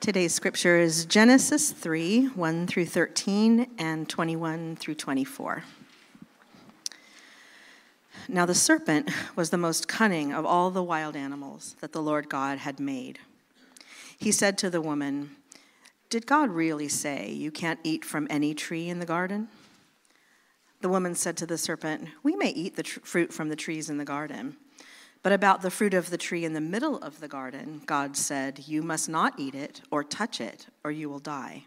Today's scripture is Genesis 3 1 through 13 and 21 through 24. Now the serpent was the most cunning of all the wild animals that the Lord God had made. He said to the woman, Did God really say you can't eat from any tree in the garden? The woman said to the serpent, We may eat the tr- fruit from the trees in the garden. But about the fruit of the tree in the middle of the garden, God said, You must not eat it or touch it, or you will die.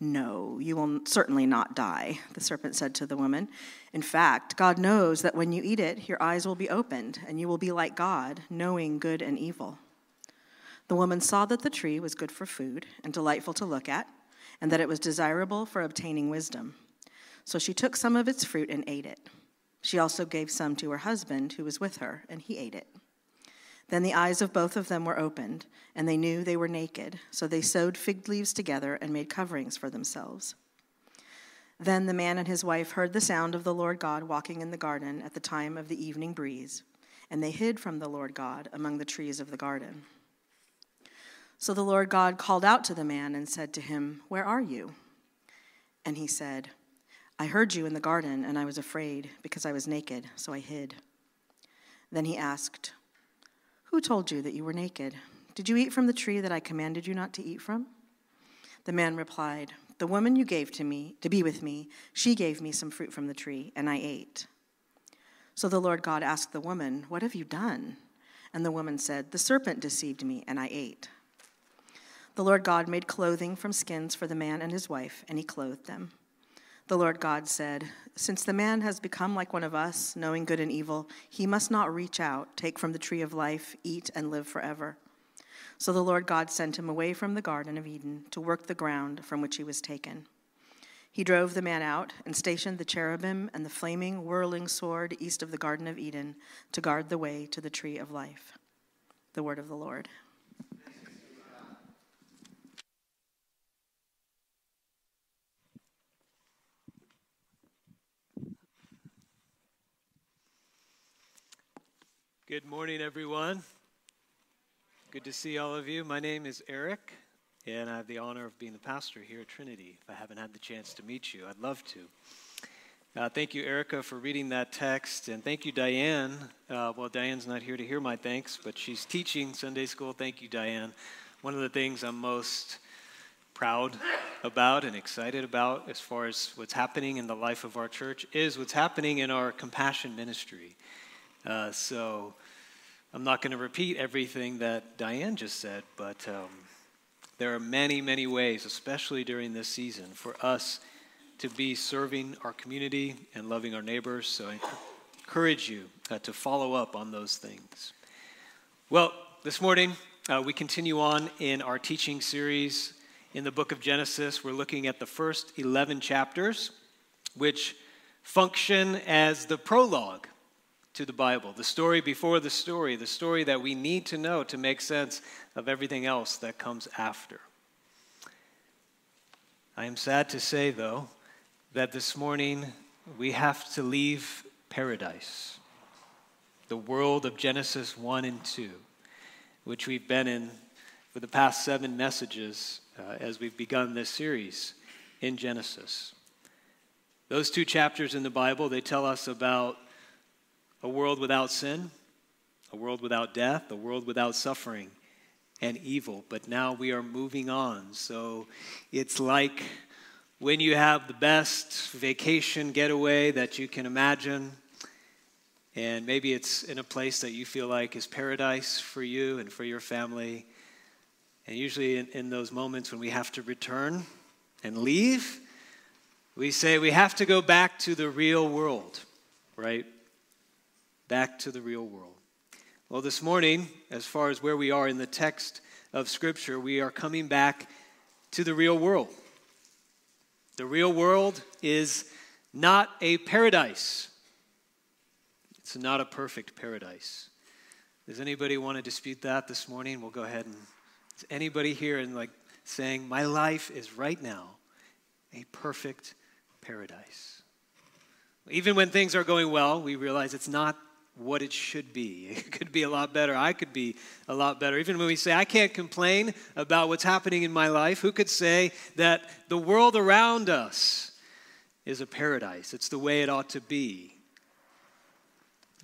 No, you will certainly not die, the serpent said to the woman. In fact, God knows that when you eat it, your eyes will be opened, and you will be like God, knowing good and evil. The woman saw that the tree was good for food and delightful to look at, and that it was desirable for obtaining wisdom. So she took some of its fruit and ate it. She also gave some to her husband who was with her, and he ate it. Then the eyes of both of them were opened, and they knew they were naked. So they sewed fig leaves together and made coverings for themselves. Then the man and his wife heard the sound of the Lord God walking in the garden at the time of the evening breeze, and they hid from the Lord God among the trees of the garden. So the Lord God called out to the man and said to him, Where are you? And he said, I heard you in the garden, and I was afraid because I was naked, so I hid. Then he asked, Who told you that you were naked? Did you eat from the tree that I commanded you not to eat from? The man replied, The woman you gave to me to be with me, she gave me some fruit from the tree, and I ate. So the Lord God asked the woman, What have you done? And the woman said, The serpent deceived me, and I ate. The Lord God made clothing from skins for the man and his wife, and he clothed them. The Lord God said, Since the man has become like one of us, knowing good and evil, he must not reach out, take from the tree of life, eat, and live forever. So the Lord God sent him away from the Garden of Eden to work the ground from which he was taken. He drove the man out and stationed the cherubim and the flaming, whirling sword east of the Garden of Eden to guard the way to the tree of life. The word of the Lord. Good morning, everyone. Good to see all of you. My name is Eric, and I have the honor of being the pastor here at Trinity. If I haven't had the chance to meet you, I'd love to. Uh, thank you, Erica, for reading that text, and thank you, Diane. Uh, well, Diane's not here to hear my thanks, but she's teaching Sunday school. Thank you, Diane. One of the things I'm most proud about and excited about as far as what's happening in the life of our church is what's happening in our compassion ministry. Uh, so I'm not going to repeat everything that Diane just said, but um, there are many, many ways, especially during this season, for us to be serving our community and loving our neighbors. So I encourage you uh, to follow up on those things. Well, this morning uh, we continue on in our teaching series in the book of Genesis. We're looking at the first 11 chapters, which function as the prologue to the Bible, the story before the story, the story that we need to know to make sense of everything else that comes after. I am sad to say, though, that this morning we have to leave paradise, the world of Genesis 1 and 2, which we've been in for the past seven messages uh, as we've begun this series in Genesis. Those two chapters in the Bible, they tell us about a world without sin, a world without death, a world without suffering and evil. But now we are moving on. So it's like when you have the best vacation getaway that you can imagine, and maybe it's in a place that you feel like is paradise for you and for your family. And usually, in, in those moments when we have to return and leave, we say we have to go back to the real world, right? Back to the real world. Well, this morning, as far as where we are in the text of Scripture, we are coming back to the real world. The real world is not a paradise. It's not a perfect paradise. Does anybody want to dispute that this morning? We'll go ahead and. Is anybody here and like saying, My life is right now a perfect paradise? Even when things are going well, we realize it's not what it should be. It could be a lot better. I could be a lot better. Even when we say, I can't complain about what's happening in my life, who could say that the world around us is a paradise? It's the way it ought to be.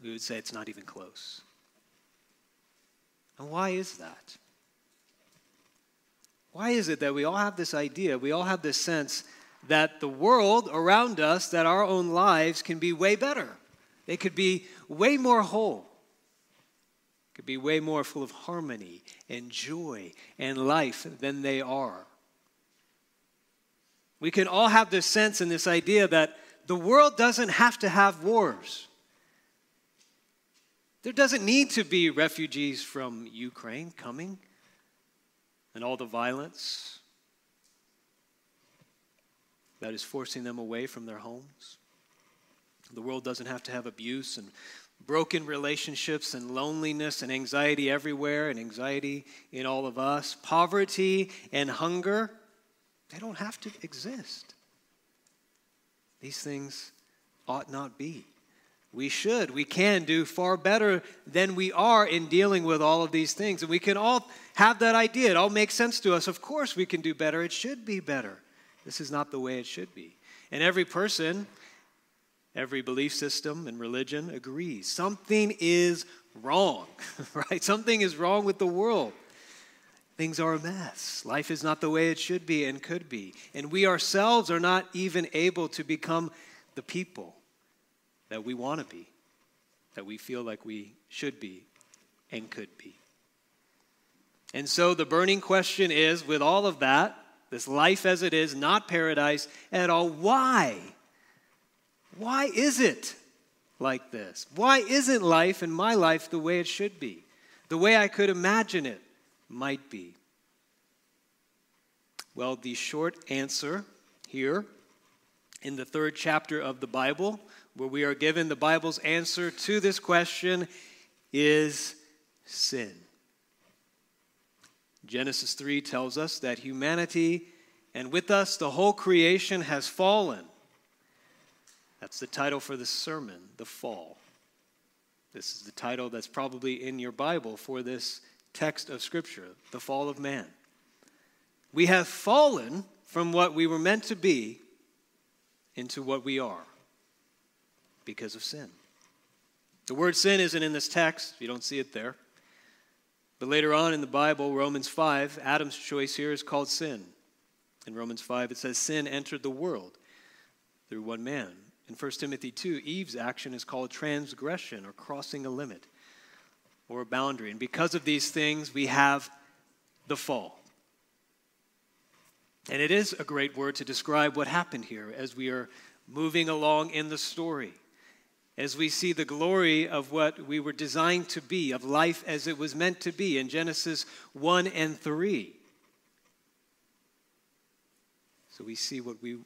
We would say it's not even close. And why is that? Why is it that we all have this idea, we all have this sense that the world around us, that our own lives can be way better? They could be way more whole, could be way more full of harmony and joy and life than they are. We can all have this sense and this idea that the world doesn't have to have wars. There doesn't need to be refugees from Ukraine coming and all the violence that is forcing them away from their homes. The world doesn't have to have abuse and broken relationships and loneliness and anxiety everywhere and anxiety in all of us. Poverty and hunger, they don't have to exist. These things ought not be. We should, we can do far better than we are in dealing with all of these things. And we can all have that idea. It all makes sense to us. Of course, we can do better. It should be better. This is not the way it should be. And every person Every belief system and religion agrees something is wrong, right? Something is wrong with the world. Things are a mess. Life is not the way it should be and could be. And we ourselves are not even able to become the people that we want to be, that we feel like we should be and could be. And so the burning question is with all of that, this life as it is, not paradise at all, why? Why is it like this? Why isn't life in my life the way it should be? The way I could imagine it might be? Well, the short answer here in the third chapter of the Bible, where we are given the Bible's answer to this question, is sin. Genesis 3 tells us that humanity and with us the whole creation has fallen that's the title for the sermon, The Fall. This is the title that's probably in your Bible for this text of Scripture, The Fall of Man. We have fallen from what we were meant to be into what we are because of sin. The word sin isn't in this text, you don't see it there. But later on in the Bible, Romans 5, Adam's choice here is called sin. In Romans 5, it says, Sin entered the world through one man, in 1 Timothy 2, Eve's action is called transgression or crossing a limit or a boundary. And because of these things, we have the fall. And it is a great word to describe what happened here as we are moving along in the story. As we see the glory of what we were designed to be, of life as it was meant to be in Genesis 1 and 3. So we see what we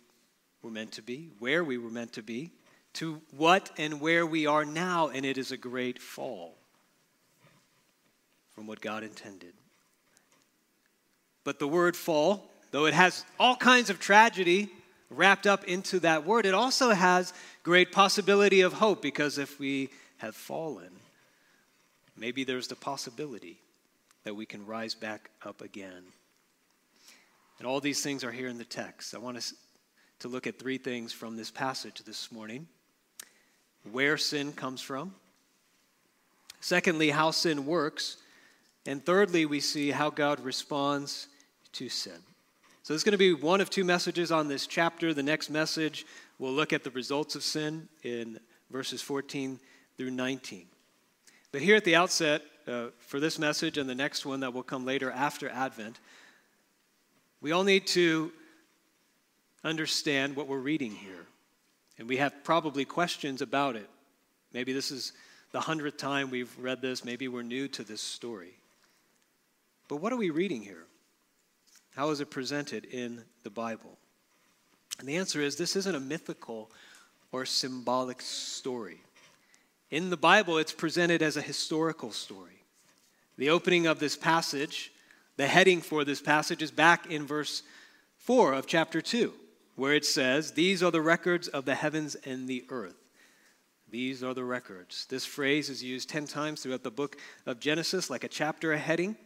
were meant to be, where we were meant to be, to what and where we are now, and it is a great fall from what God intended. But the word fall, though it has all kinds of tragedy wrapped up into that word, it also has great possibility of hope because if we have fallen, maybe there's the possibility that we can rise back up again. And all these things are here in the text. I want to to look at three things from this passage this morning where sin comes from, secondly, how sin works, and thirdly, we see how God responds to sin. So, is going to be one of two messages on this chapter. The next message, we'll look at the results of sin in verses 14 through 19. But here at the outset, uh, for this message and the next one that will come later after Advent, we all need to understand what we're reading here. And we have probably questions about it. Maybe this is the hundredth time we've read this. Maybe we're new to this story. But what are we reading here? How is it presented in the Bible? And the answer is this isn't a mythical or symbolic story. In the Bible, it's presented as a historical story. The opening of this passage, the heading for this passage, is back in verse 4 of chapter 2 where it says, These are the records of the heavens and the earth. These are the records. This phrase is used 10 times throughout the book of Genesis, like a chapter a heading.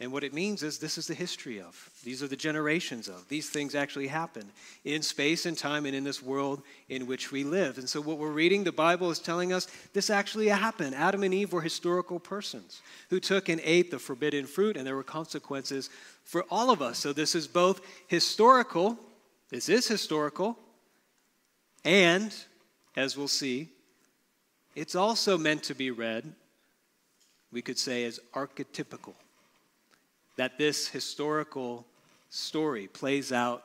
And what it means is this is the history of. These are the generations of. These things actually happen in space and time and in this world in which we live. And so, what we're reading, the Bible is telling us this actually happened. Adam and Eve were historical persons who took and ate the forbidden fruit, and there were consequences for all of us. So, this is both historical, this is historical, and, as we'll see, it's also meant to be read, we could say, as archetypical that this historical story plays out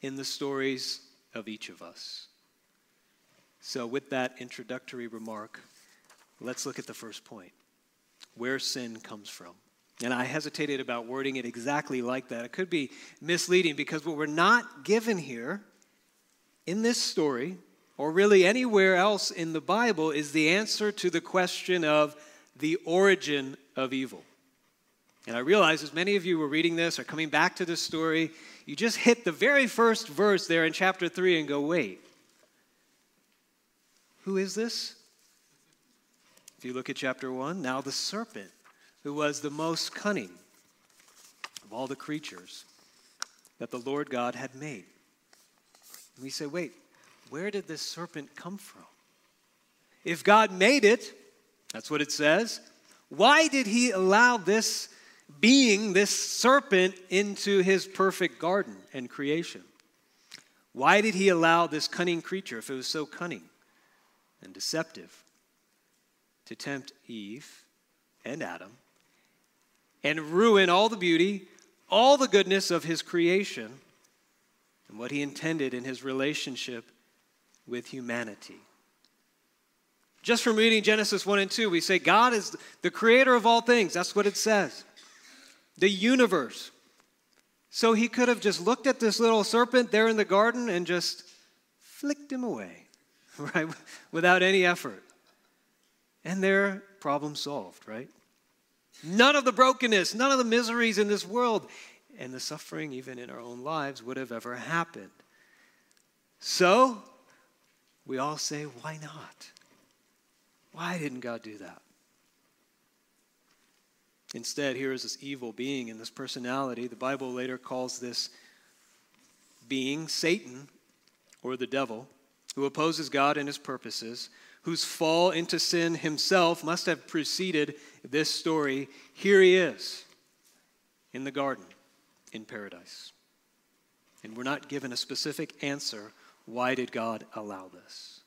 in the stories of each of us. So, with that introductory remark, let's look at the first point where sin comes from. And I hesitated about wording it exactly like that. It could be misleading because what we're not given here in this story, or really anywhere else in the Bible, is the answer to the question of the origin of evil. And I realize as many of you were reading this or coming back to this story, you just hit the very first verse there in chapter 3 and go, wait, who is this? If you look at chapter 1, now the serpent, who was the most cunning of all the creatures that the Lord God had made. And we say, wait, where did this serpent come from? If God made it, that's what it says, why did he allow this being this serpent into his perfect garden and creation? Why did he allow this cunning creature, if it was so cunning and deceptive, to tempt Eve and Adam and ruin all the beauty, all the goodness of his creation and what he intended in his relationship with humanity? Just from reading Genesis 1 and 2, we say God is the creator of all things. That's what it says the universe. So he could have just looked at this little serpent there in the garden and just flicked him away, right? Without any effort. And their problem solved, right? None of the brokenness, none of the miseries in this world, and the suffering even in our own lives would have ever happened. So, we all say, why not? Why didn't God do that? Instead, here is this evil being and this personality. The Bible later calls this being Satan or the devil, who opposes God and his purposes, whose fall into sin himself must have preceded this story. Here he is in the garden in paradise. And we're not given a specific answer why did God allow this?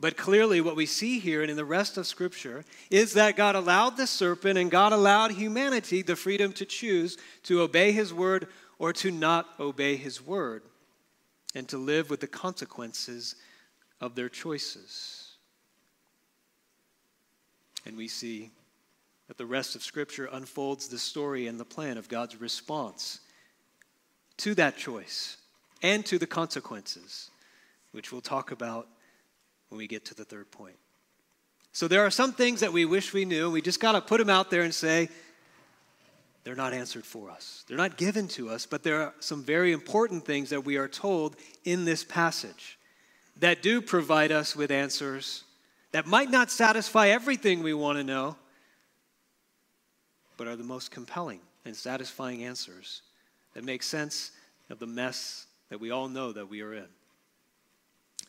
But clearly, what we see here and in the rest of Scripture is that God allowed the serpent and God allowed humanity the freedom to choose to obey His word or to not obey His word and to live with the consequences of their choices. And we see that the rest of Scripture unfolds the story and the plan of God's response to that choice and to the consequences, which we'll talk about when we get to the third point. So there are some things that we wish we knew. We just got to put them out there and say, they're not answered for us. They're not given to us, but there are some very important things that we are told in this passage that do provide us with answers that might not satisfy everything we want to know, but are the most compelling and satisfying answers that make sense of the mess that we all know that we are in.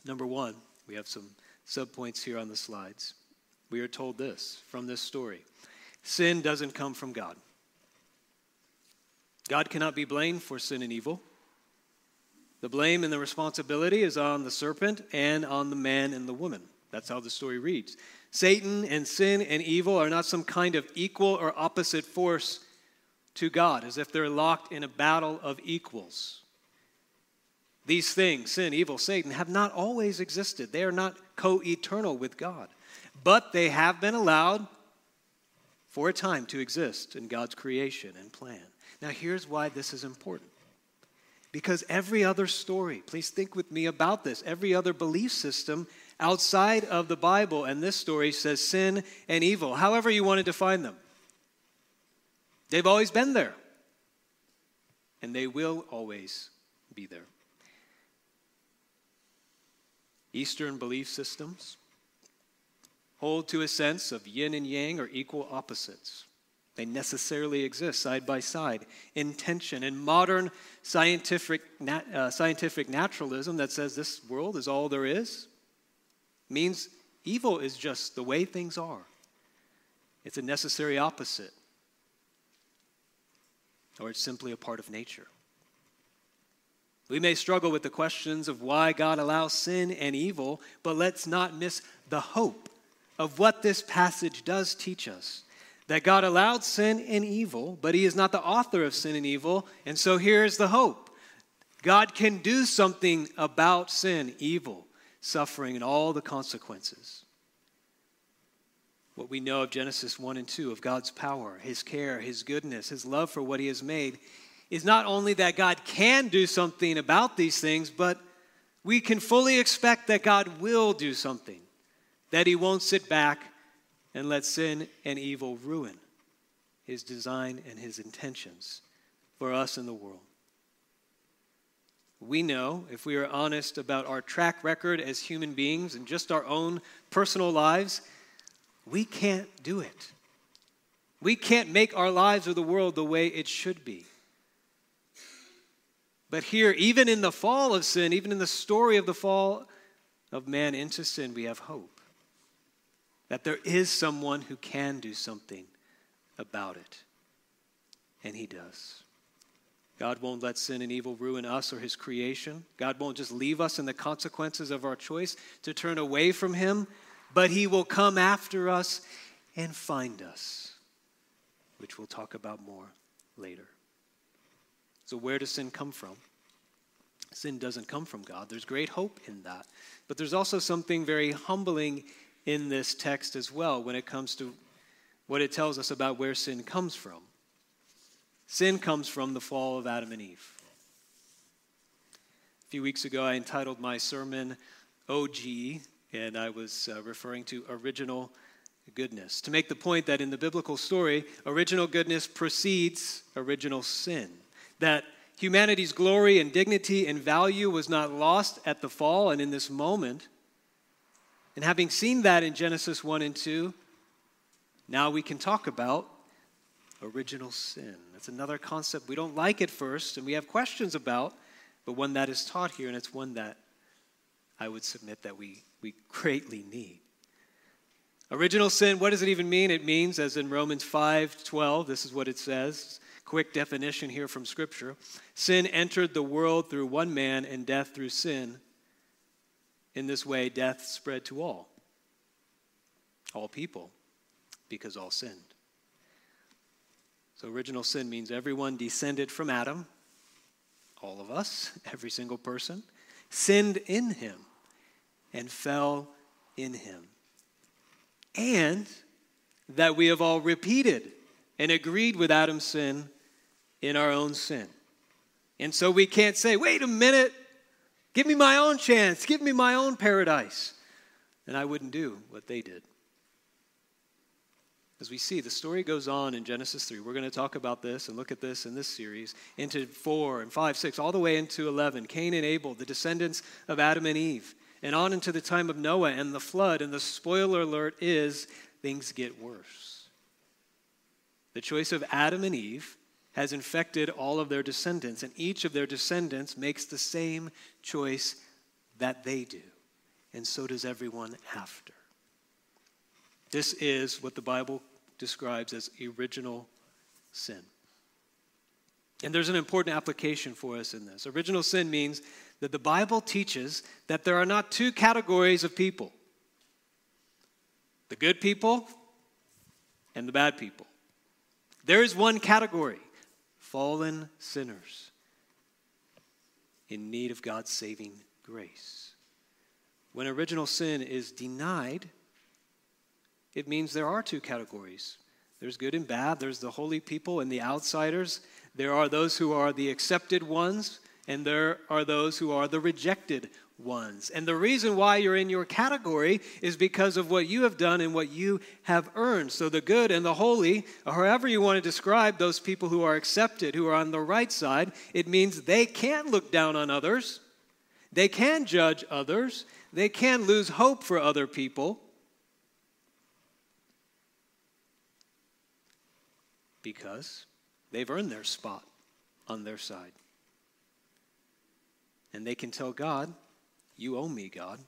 Number one, we have some subpoints here on the slides. We are told this from this story sin doesn't come from God. God cannot be blamed for sin and evil. The blame and the responsibility is on the serpent and on the man and the woman. That's how the story reads. Satan and sin and evil are not some kind of equal or opposite force to God, as if they're locked in a battle of equals. These things, sin, evil, Satan, have not always existed. They are not co eternal with God, but they have been allowed for a time to exist in God's creation and plan. Now, here's why this is important. Because every other story, please think with me about this, every other belief system outside of the Bible and this story says sin and evil, however you want to define them. They've always been there, and they will always be there. Eastern belief systems hold to a sense of yin and yang or equal opposites. They necessarily exist side by side in tension. And modern scientific, uh, scientific naturalism that says this world is all there is means evil is just the way things are. It's a necessary opposite, or it's simply a part of nature. We may struggle with the questions of why God allows sin and evil, but let's not miss the hope of what this passage does teach us that God allowed sin and evil, but He is not the author of sin and evil. And so here's the hope God can do something about sin, evil, suffering, and all the consequences. What we know of Genesis 1 and 2, of God's power, His care, His goodness, His love for what He has made, is not only that God can do something about these things, but we can fully expect that God will do something, that He won't sit back and let sin and evil ruin his design and his intentions for us in the world. We know, if we are honest about our track record as human beings and just our own personal lives, we can't do it. We can't make our lives or the world the way it should be. But here, even in the fall of sin, even in the story of the fall of man into sin, we have hope that there is someone who can do something about it. And he does. God won't let sin and evil ruin us or his creation. God won't just leave us in the consequences of our choice to turn away from him, but he will come after us and find us, which we'll talk about more later. So, where does sin come from? Sin doesn't come from God. There's great hope in that. But there's also something very humbling in this text as well when it comes to what it tells us about where sin comes from. Sin comes from the fall of Adam and Eve. A few weeks ago, I entitled my sermon OG, and I was uh, referring to original goodness. To make the point that in the biblical story, original goodness precedes original sin. That humanity's glory and dignity and value was not lost at the fall, and in this moment, and having seen that in Genesis 1 and 2, now we can talk about original sin. That's another concept we don't like at first and we have questions about, but one that is taught here, and it's one that I would submit that we, we greatly need. Original sin, what does it even mean? It means, as in Romans 5 12, this is what it says. Quick definition here from Scripture. Sin entered the world through one man, and death through sin. In this way, death spread to all, all people, because all sinned. So, original sin means everyone descended from Adam, all of us, every single person, sinned in him and fell in him. And that we have all repeated and agreed with Adam's sin in our own sin. And so we can't say, wait a minute, Give me my own chance. Give me my own paradise. And I wouldn't do what they did. As we see, the story goes on in Genesis 3. We're going to talk about this and look at this in this series into 4 and 5, 6, all the way into 11. Cain and Abel, the descendants of Adam and Eve, and on into the time of Noah and the flood. And the spoiler alert is things get worse. The choice of Adam and Eve has infected all of their descendants, and each of their descendants makes the same choice that they do, and so does everyone after. This is what the Bible describes as original sin. And there's an important application for us in this. Original sin means that the Bible teaches that there are not two categories of people the good people and the bad people. There is one category fallen sinners in need of God's saving grace. When original sin is denied, it means there are two categories. There's good and bad, there's the holy people and the outsiders, there are those who are the accepted ones, and there are those who are the rejected ones. And the reason why you're in your category is because of what you have done and what you have earned. So the good and the holy, or however you want to describe those people who are accepted, who are on the right side, it means they can't look down on others, they can judge others, they can lose hope for other people because they've earned their spot on their side. And they can tell God, You owe me, God.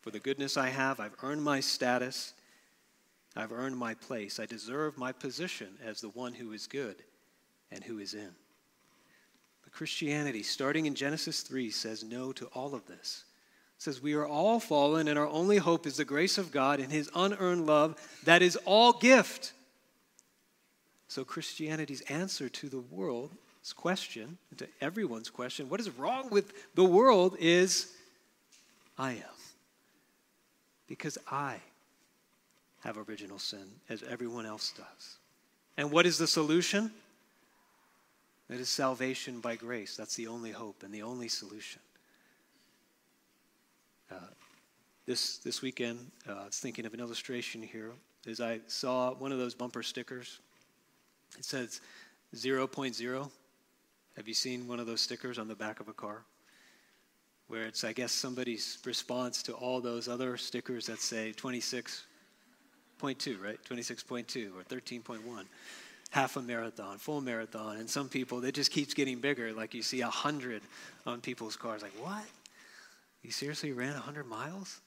For the goodness I have, I've earned my status, I've earned my place. I deserve my position as the one who is good and who is in. But Christianity, starting in Genesis 3, says no to all of this. It says we are all fallen, and our only hope is the grace of God and his unearned love that is all gift. So, Christianity's answer to the world's question, to everyone's question, what is wrong with the world is I am. Because I have original sin, as everyone else does. And what is the solution? It is salvation by grace. That's the only hope and the only solution. Uh, this, this weekend, uh, I was thinking of an illustration here as I saw one of those bumper stickers it says 0.0. Have you seen one of those stickers on the back of a car? Where it's, I guess, somebody's response to all those other stickers that say 26.2, right? 26.2 or 13.1. Half a marathon, full marathon. And some people, it just keeps getting bigger. Like you see 100 on people's cars. Like, what? You seriously ran 100 miles?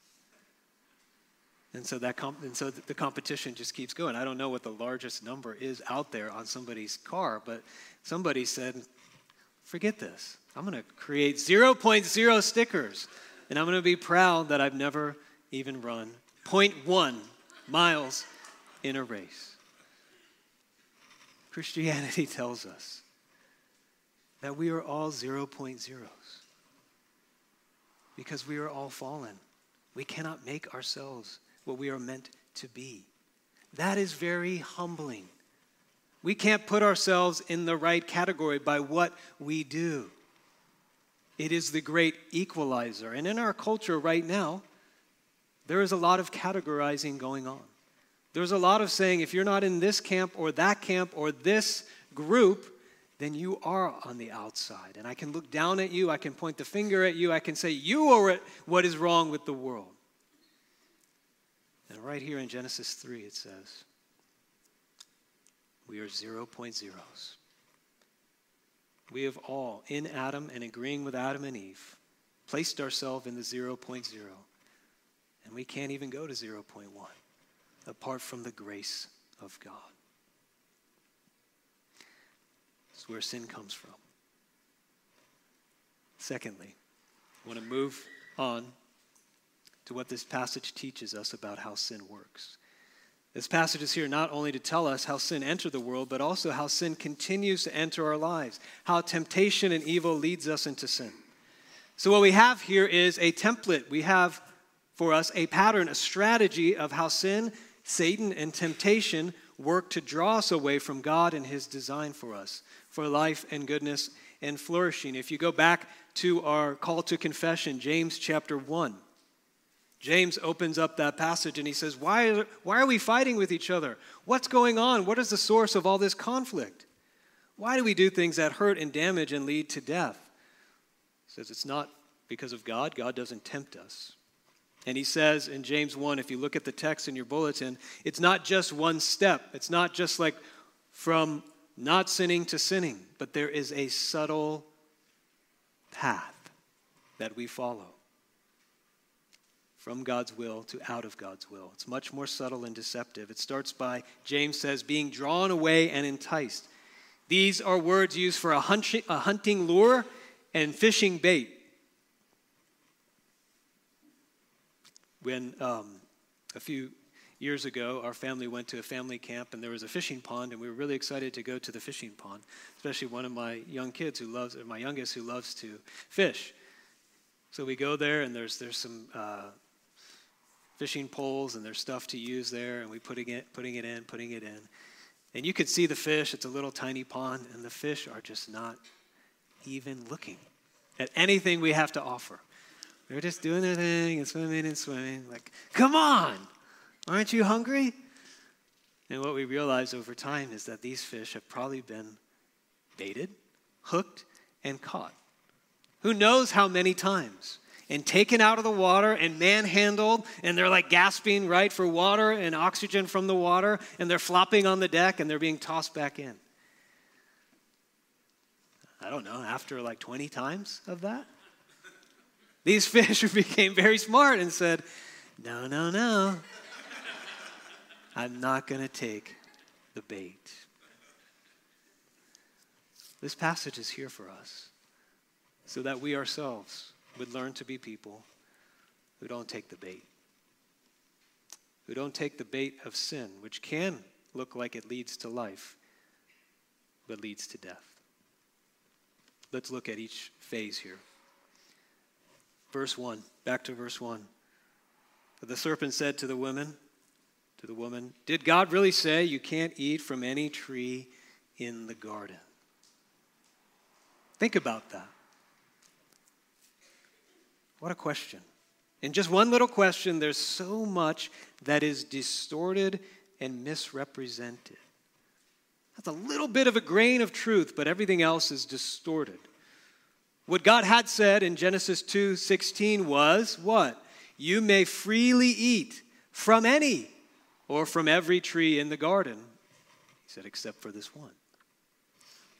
And so that comp- and so the competition just keeps going. I don't know what the largest number is out there on somebody's car, but somebody said, "Forget this. I'm going to create 0.0 stickers, and I'm going to be proud that I've never even run 0.1 miles in a race." Christianity tells us that we are all 0.0s because we are all fallen. We cannot make ourselves what we are meant to be. That is very humbling. We can't put ourselves in the right category by what we do. It is the great equalizer. And in our culture right now, there is a lot of categorizing going on. There's a lot of saying if you're not in this camp or that camp or this group, then you are on the outside. And I can look down at you, I can point the finger at you, I can say, You are what is wrong with the world. And right here in Genesis 3, it says, we are 0.0s. We have all, in Adam and agreeing with Adam and Eve, placed ourselves in the 0.0. And we can't even go to 0.1 apart from the grace of God. That's where sin comes from. Secondly, I want to move on to what this passage teaches us about how sin works. This passage is here not only to tell us how sin entered the world, but also how sin continues to enter our lives, how temptation and evil leads us into sin. So, what we have here is a template. We have for us a pattern, a strategy of how sin, Satan, and temptation work to draw us away from God and His design for us, for life and goodness and flourishing. If you go back to our call to confession, James chapter 1, James opens up that passage and he says, why are, why are we fighting with each other? What's going on? What is the source of all this conflict? Why do we do things that hurt and damage and lead to death? He says it's not because of God. God doesn't tempt us. And he says in James 1, if you look at the text in your bulletin, it's not just one step. It's not just like from not sinning to sinning, but there is a subtle path that we follow from God's will to out of God's will. It's much more subtle and deceptive. It starts by, James says, being drawn away and enticed. These are words used for a, hunting lure and fishing bait. When um, a few years ago, our family went to a family camp and there was a fishing pond, and we were really excited to go to the fishing pond, especially one of my young kids who loves, or my youngest who loves to fish. So we go there, and there's, there's some uh, fishing poles and there's stuff to use there, and we putting it, putting it in, putting it in. And you could see the fish. It's a little tiny pond, and the fish are just not even looking at anything we have to offer. They're just doing their thing and swimming and swimming. Like, come on, aren't you hungry? And what we realize over time is that these fish have probably been baited, hooked, and caught. Who knows how many times? And taken out of the water and manhandled, and they're like gasping, right, for water and oxygen from the water, and they're flopping on the deck and they're being tossed back in. I don't know, after like 20 times of that? These fish became very smart and said, No, no, no. I'm not going to take the bait. This passage is here for us so that we ourselves would learn to be people who don't take the bait, who don't take the bait of sin, which can look like it leads to life, but leads to death. Let's look at each phase here. Verse 1, back to verse 1. The serpent said to the woman, to the woman, Did God really say you can't eat from any tree in the garden? Think about that. What a question. In just one little question, there's so much that is distorted and misrepresented. That's a little bit of a grain of truth, but everything else is distorted. What God had said in Genesis 2:16 was what? You may freely eat from any or from every tree in the garden. He said except for this one.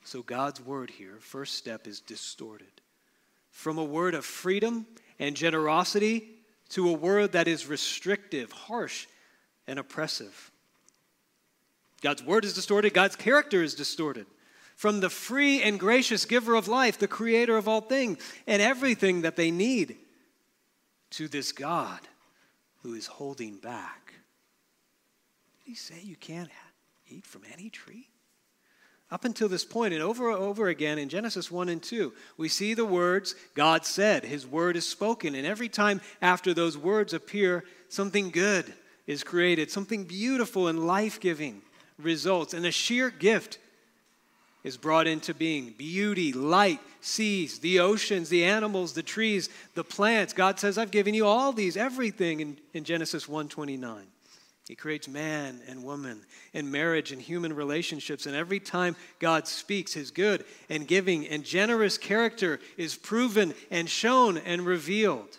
So God's word here, first step is distorted. From a word of freedom and generosity to a word that is restrictive, harsh, and oppressive. God's word is distorted, God's character is distorted from the free and gracious giver of life, the creator of all things, and everything that they need, to this God who is holding back. Did he say you can't eat from any tree? Up until this point, and over and over again in Genesis 1 and 2, we see the words God said, His word is spoken. And every time after those words appear, something good is created, something beautiful and life giving results, and a sheer gift is brought into being beauty, light, seas, the oceans, the animals, the trees, the plants. God says, I've given you all these, everything in, in Genesis 1:29. He creates man and woman and marriage and human relationships. And every time God speaks, his good and giving and generous character is proven and shown and revealed.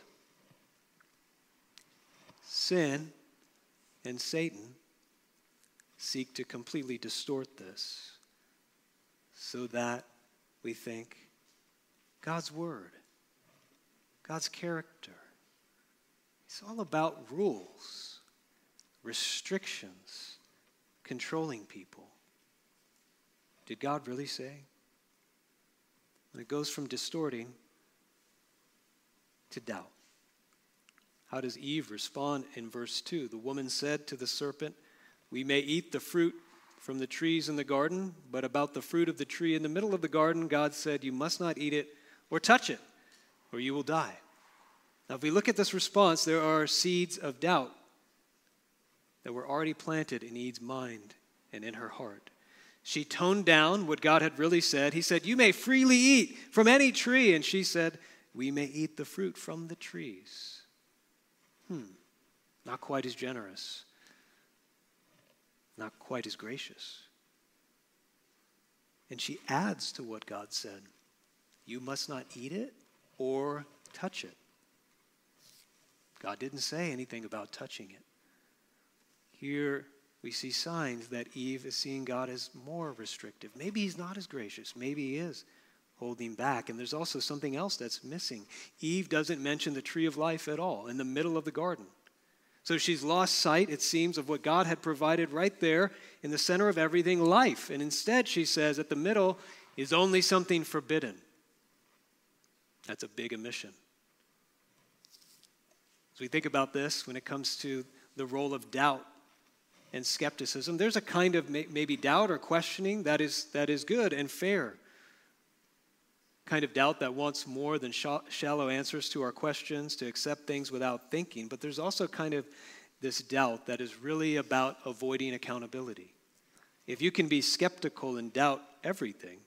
Sin and Satan seek to completely distort this so that we think God's Word, God's character. It's all about rules, restrictions, controlling people. Did God really say? And it goes from distorting to doubt. How does Eve respond in verse 2? The woman said to the serpent, We may eat the fruit from the trees in the garden, but about the fruit of the tree in the middle of the garden, God said, You must not eat it or touch it, or you will die. Now, if we look at this response, there are seeds of doubt that were already planted in Eve's mind and in her heart. She toned down what God had really said. He said, You may freely eat from any tree. And she said, We may eat the fruit from the trees. Hmm, not quite as generous not quite as gracious. And she adds to what God said You must not eat it or touch it. God didn't say anything about touching it. Here we see signs that Eve is seeing God as more restrictive. Maybe he's not as gracious. Maybe he is holding back. And there's also something else that's missing. Eve doesn't mention the tree of life at all in the middle of the garden. So she's lost sight, it seems, of what God had provided right there in the center of everything life. And instead, she says, at the middle is only something forbidden. That's a big omission. As we think about this, when it comes to the role of doubt and skepticism, there's a kind of maybe doubt or questioning that is, that is good and fair. Kind of doubt that wants more than shallow answers to our questions, to accept things without thinking, but there's also kind of this doubt that is really about avoiding accountability. If you can be skeptical and doubt everything,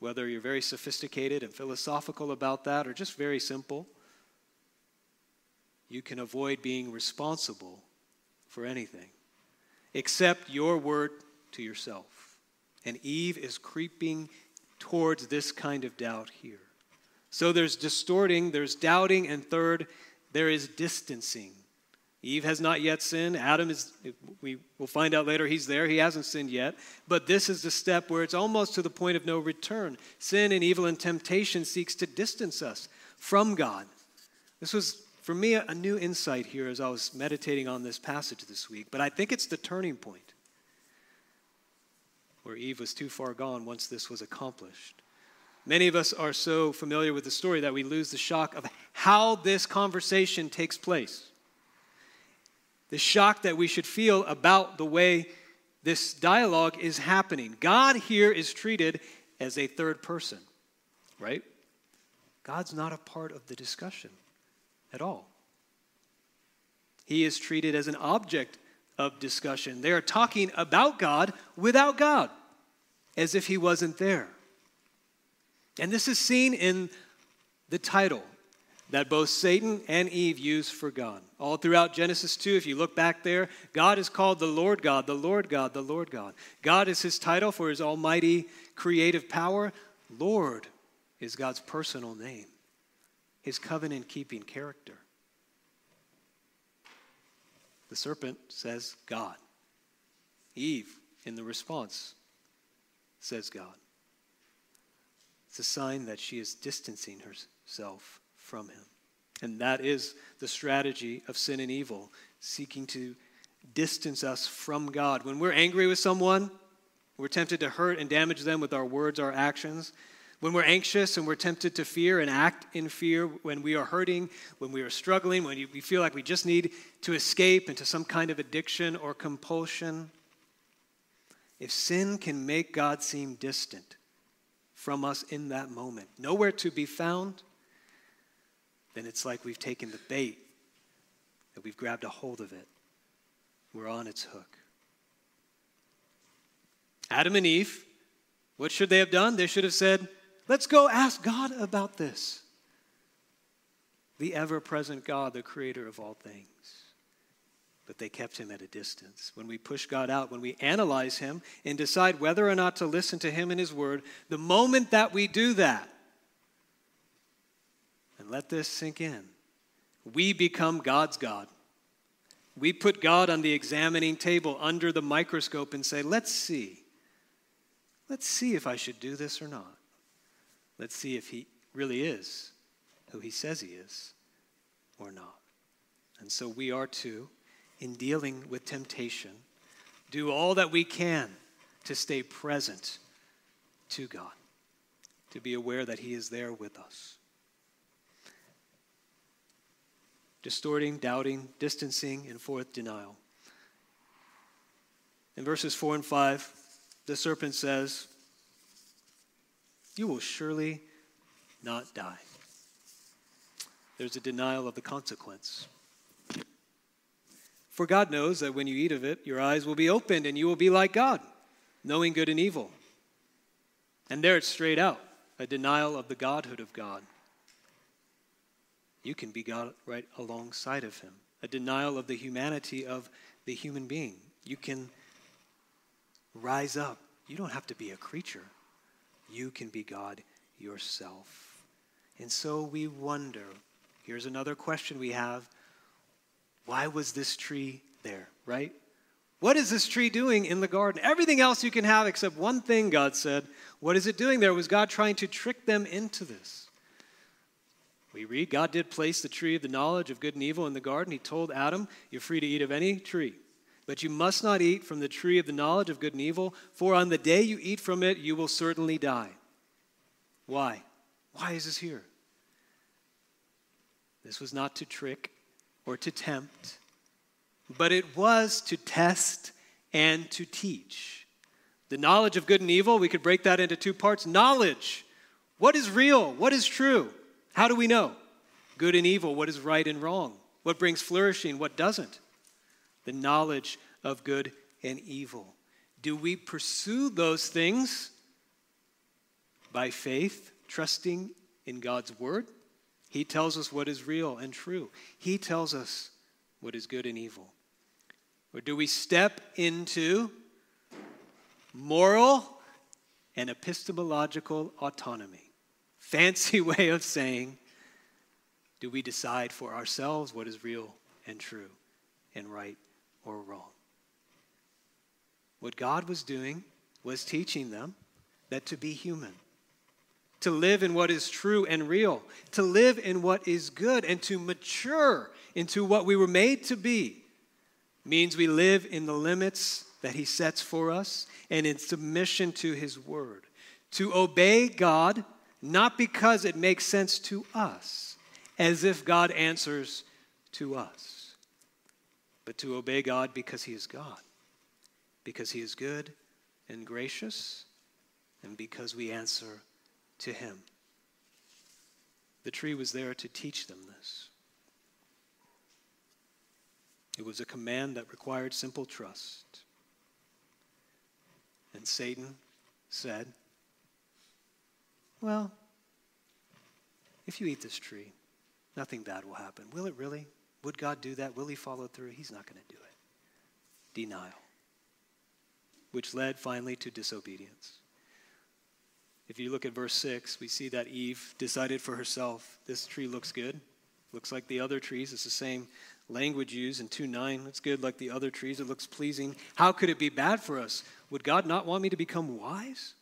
whether you're very sophisticated and philosophical about that or just very simple, you can avoid being responsible for anything except your word to yourself. And Eve is creeping towards this kind of doubt here. So there's distorting, there's doubting, and third, there is distancing. Eve has not yet sinned. Adam is, we will find out later, he's there. He hasn't sinned yet. But this is the step where it's almost to the point of no return. Sin and evil and temptation seeks to distance us from God. This was, for me, a new insight here as I was meditating on this passage this week. But I think it's the turning point where Eve was too far gone once this was accomplished. Many of us are so familiar with the story that we lose the shock of how this conversation takes place the shock that we should feel about the way this dialogue is happening. God here is treated as a third person, right? God's not a part of the discussion at all. He is treated as an object of discussion. They are talking about God without God, as if He wasn't there. And this is seen in the title that both Satan and Eve use for God. All throughout Genesis 2, if you look back there, God is called the Lord God, the Lord God, the Lord God. God is his title for his almighty creative power. Lord is God's personal name, his covenant keeping character. The serpent says God. Eve, in the response, says God. It's a sign that she is distancing herself from him. And that is the strategy of sin and evil, seeking to distance us from God. When we're angry with someone, we're tempted to hurt and damage them with our words, our actions. When we're anxious and we're tempted to fear and act in fear, when we are hurting, when we are struggling, when we feel like we just need to escape into some kind of addiction or compulsion, if sin can make God seem distant from us in that moment, nowhere to be found, then it's like we've taken the bait, that we've grabbed a hold of it. We're on its hook. Adam and Eve, what should they have done? They should have said, Let's go ask God about this. The ever present God, the creator of all things. But they kept him at a distance. When we push God out, when we analyze him and decide whether or not to listen to him and his word, the moment that we do that, and let this sink in. We become God's God. We put God on the examining table under the microscope and say, let's see. Let's see if I should do this or not. Let's see if he really is who he says he is or not. And so we are to, in dealing with temptation, do all that we can to stay present to God, to be aware that he is there with us. distorting, doubting, distancing, and fourth, denial. In verses 4 and 5, the serpent says, You will surely not die. There's a denial of the consequence. For God knows that when you eat of it, your eyes will be opened and you will be like God, knowing good and evil. And there it's straight out a denial of the godhood of God you can be God right alongside of him. A denial of the humanity of the human being. You can rise up. You don't have to be a creature, you can be God yourself. And so we wonder here's another question we have why was this tree there, right? What is this tree doing in the garden? Everything else you can have except one thing, God said. What is it doing there? Was God trying to trick them into this? We read God did place the tree of the knowledge of good and evil in the garden. He told Adam, You're free to eat of any tree, but you must not eat from the tree of the knowledge of good and evil, for on the day you eat from it, you will certainly die. Why? Why is this here? This was not to trick or to tempt, but it was to test and to teach. The knowledge of good and evil, we could break that into two parts. Knowledge. What is real? What is true? How do we know? Good and evil, what is right and wrong? What brings flourishing, what doesn't? The knowledge of good and evil. Do we pursue those things by faith, trusting in God's word? He tells us what is real and true. He tells us what is good and evil. Or do we step into moral and epistemological autonomy? fancy way of saying, do we decide for ourselves what is real and true and right or wrong? What God was doing was teaching them that to be human, to live in what is true and real, to live in what is good, and to mature into what we were made to be means we live in the limits that He sets for us and in submission to His word. To obey God, not because it makes sense to us, as if God answers to us, but to obey God because He is God, because He is good and gracious, and because we answer to Him. The tree was there to teach them this. It was a command that required simple trust. And Satan said, Well, if you eat this tree, nothing bad will happen. Will it really? Would God do that? Will he follow through? He's not going to do it. Denial, which led finally to disobedience. If you look at verse 6, we see that Eve decided for herself this tree looks good. Looks like the other trees. It's the same language used in 2 9. It's good like the other trees. It looks pleasing. How could it be bad for us? Would God not want me to become wise?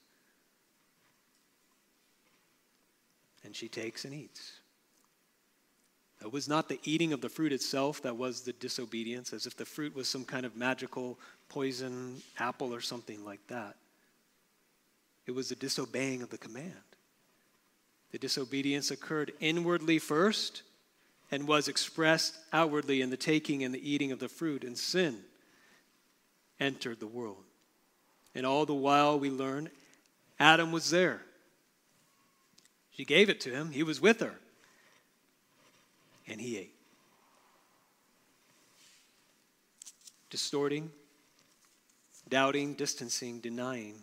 And she takes and eats. It was not the eating of the fruit itself that was the disobedience, as if the fruit was some kind of magical poison apple or something like that. It was the disobeying of the command. The disobedience occurred inwardly first and was expressed outwardly in the taking and the eating of the fruit, and sin entered the world. And all the while we learn Adam was there. She gave it to him, he was with her, and he ate. Distorting, doubting, distancing, denying,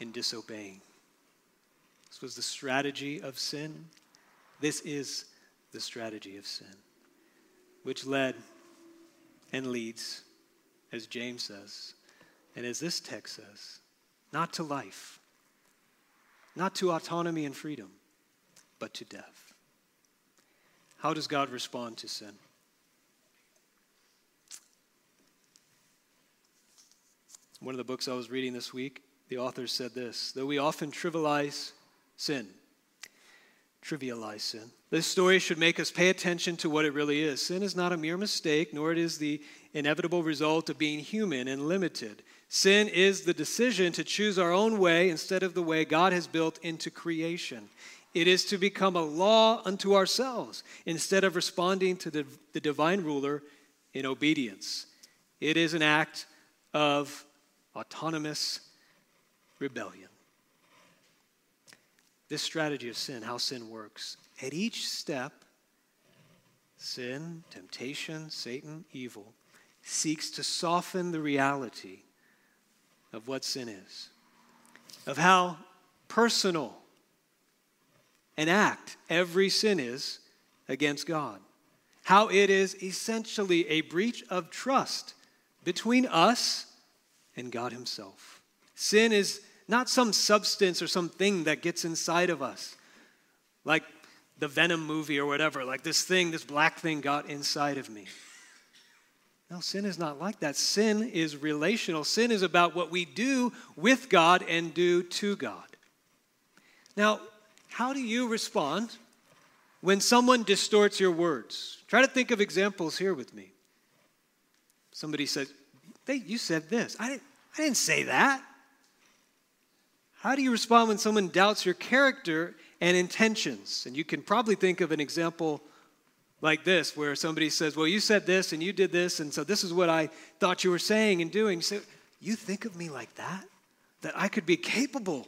and disobeying. This was the strategy of sin. This is the strategy of sin, which led and leads, as James says, and as this text says, not to life, not to autonomy and freedom, but to death. How does God respond to sin? One of the books I was reading this week, the author said this Though we often trivialize sin, trivialize sin. This story should make us pay attention to what it really is. Sin is not a mere mistake, nor it is the inevitable result of being human and limited. Sin is the decision to choose our own way instead of the way God has built into creation. It is to become a law unto ourselves instead of responding to the, the divine ruler in obedience. It is an act of autonomous rebellion this strategy of sin, how sin works. At each step, sin, temptation, Satan, evil, seeks to soften the reality of what sin is, of how personal an act every sin is against God, how it is essentially a breach of trust between us and God Himself. Sin is not some substance or something that gets inside of us. Like the Venom movie or whatever, like this thing, this black thing got inside of me. No, sin is not like that. Sin is relational. Sin is about what we do with God and do to God. Now, how do you respond when someone distorts your words? Try to think of examples here with me. Somebody says, hey, You said this. I didn't, I didn't say that. How do you respond when someone doubts your character and intentions? And you can probably think of an example like this where somebody says, Well, you said this and you did this, and so this is what I thought you were saying and doing. Say, You think of me like that? That I could be capable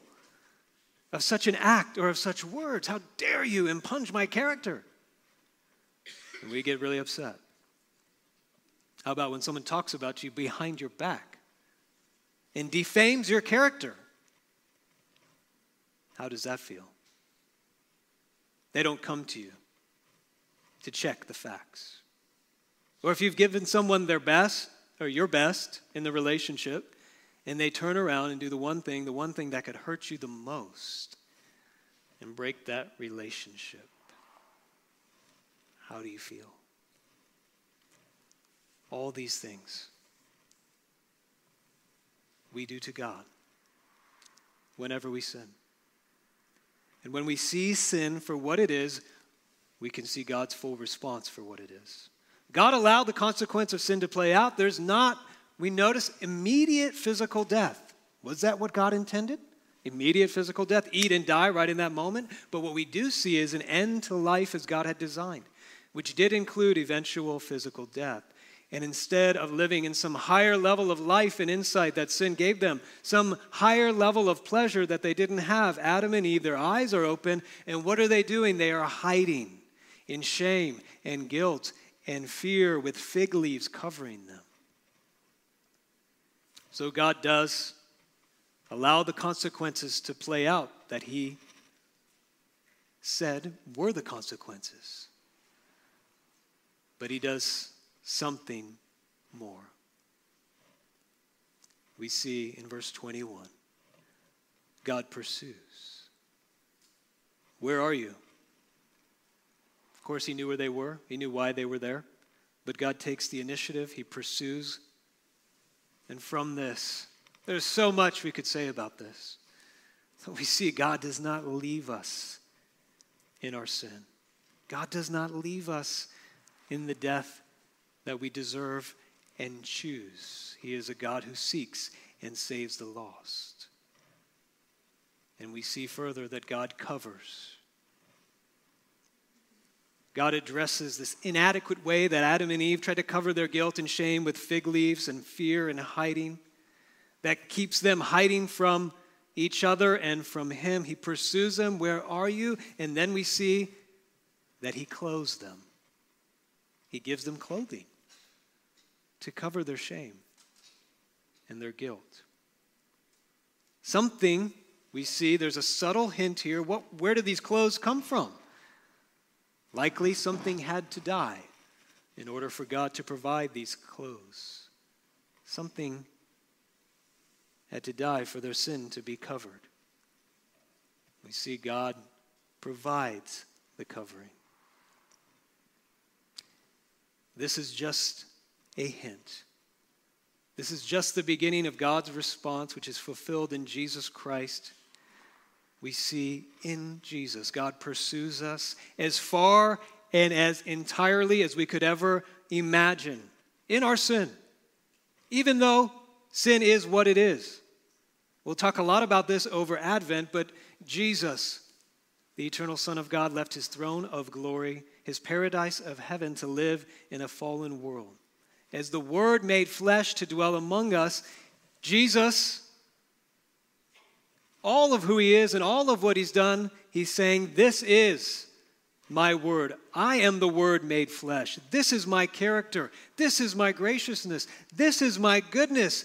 of such an act or of such words? How dare you impugn my character? And we get really upset. How about when someone talks about you behind your back and defames your character? How does that feel? They don't come to you to check the facts. Or if you've given someone their best or your best in the relationship, and they turn around and do the one thing, the one thing that could hurt you the most, and break that relationship, how do you feel? All these things we do to God whenever we sin. And when we see sin for what it is, we can see God's full response for what it is. God allowed the consequence of sin to play out. There's not, we notice, immediate physical death. Was that what God intended? Immediate physical death, eat and die right in that moment. But what we do see is an end to life as God had designed, which did include eventual physical death. And instead of living in some higher level of life and insight that sin gave them, some higher level of pleasure that they didn't have, Adam and Eve, their eyes are open. And what are they doing? They are hiding in shame and guilt and fear with fig leaves covering them. So God does allow the consequences to play out that He said were the consequences. But He does something more. We see in verse 21 God pursues. Where are you? Of course, he knew where they were, he knew why they were there. But God takes the initiative, he pursues. And from this, there's so much we could say about this. But we see God does not leave us in our sin. God does not leave us in the death that we deserve and choose. He is a God who seeks and saves the lost. And we see further that God covers. God addresses this inadequate way that Adam and Eve tried to cover their guilt and shame with fig leaves and fear and hiding. That keeps them hiding from each other and from Him. He pursues them. Where are you? And then we see that He clothes them, He gives them clothing to cover their shame and their guilt. Something we see, there's a subtle hint here. What, where do these clothes come from? Likely something had to die in order for God to provide these clothes. Something had to die for their sin to be covered. We see God provides the covering. This is just a hint. This is just the beginning of God's response, which is fulfilled in Jesus Christ. We see in Jesus, God pursues us as far and as entirely as we could ever imagine in our sin, even though sin is what it is. We'll talk a lot about this over Advent, but Jesus, the eternal Son of God, left his throne of glory, his paradise of heaven, to live in a fallen world as the Word made flesh to dwell among us, Jesus, all of who He is and all of what He's done, He's saying, This is my Word. I am the Word made flesh. This is my character. This is my graciousness. This is my goodness.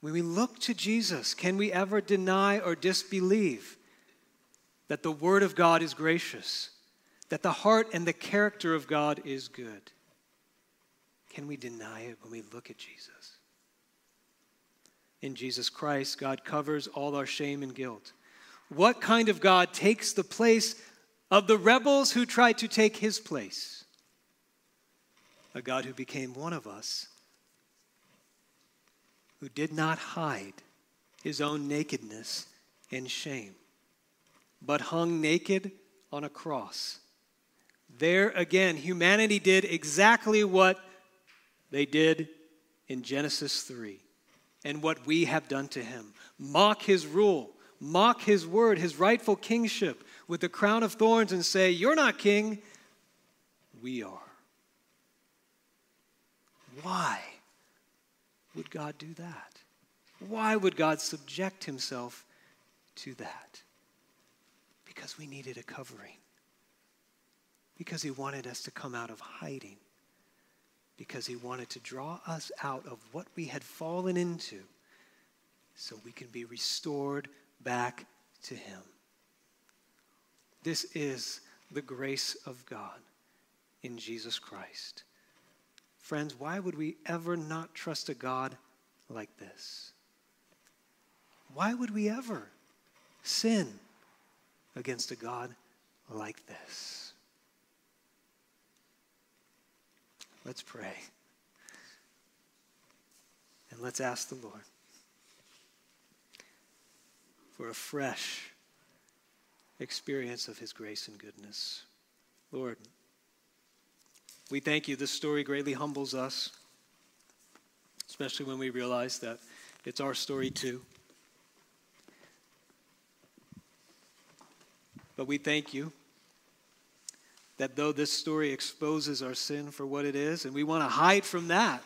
When we look to Jesus, can we ever deny or disbelieve that the Word of God is gracious, that the heart and the character of God is good? Can we deny it when we look at Jesus? In Jesus Christ, God covers all our shame and guilt. What kind of God takes the place of the rebels who tried to take his place? A God who became one of us, who did not hide his own nakedness and shame, but hung naked on a cross. There again, humanity did exactly what they did in Genesis 3 and what we have done to him. Mock his rule, mock his word, his rightful kingship with the crown of thorns and say, You're not king, we are. Why would God do that? Why would God subject himself to that? Because we needed a covering. Because he wanted us to come out of hiding because he wanted to draw us out of what we had fallen into so we can be restored back to him. This is the grace of God in Jesus Christ. Friends, why would we ever not trust a God like this? Why would we ever sin against a God like this? Let's pray. And let's ask the Lord for a fresh experience of his grace and goodness. Lord, we thank you. This story greatly humbles us, especially when we realize that it's our story too. But we thank you that though this story exposes our sin for what it is, and we want to hide from that,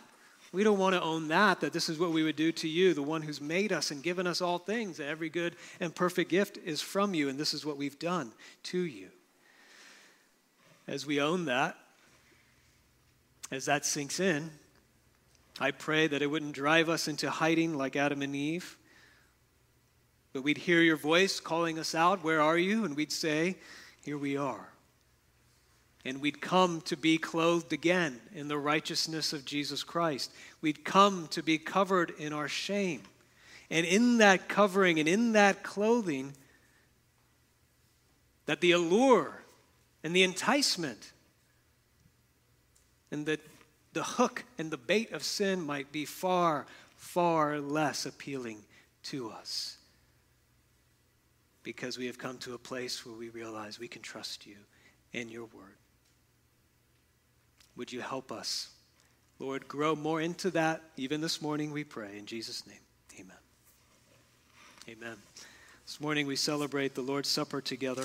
we don't want to own that, that this is what we would do to you, the one who's made us and given us all things. Every good and perfect gift is from you, and this is what we've done to you. As we own that, as that sinks in, I pray that it wouldn't drive us into hiding like Adam and Eve, but we'd hear your voice calling us out, Where are you? And we'd say, Here we are and we'd come to be clothed again in the righteousness of Jesus Christ. We'd come to be covered in our shame. And in that covering and in that clothing, that the allure and the enticement and the, the hook and the bait of sin might be far, far less appealing to us. Because we have come to a place where we realize we can trust you and your word. Would you help us? Lord, grow more into that even this morning, we pray. In Jesus' name, amen. Amen. This morning we celebrate the Lord's Supper together.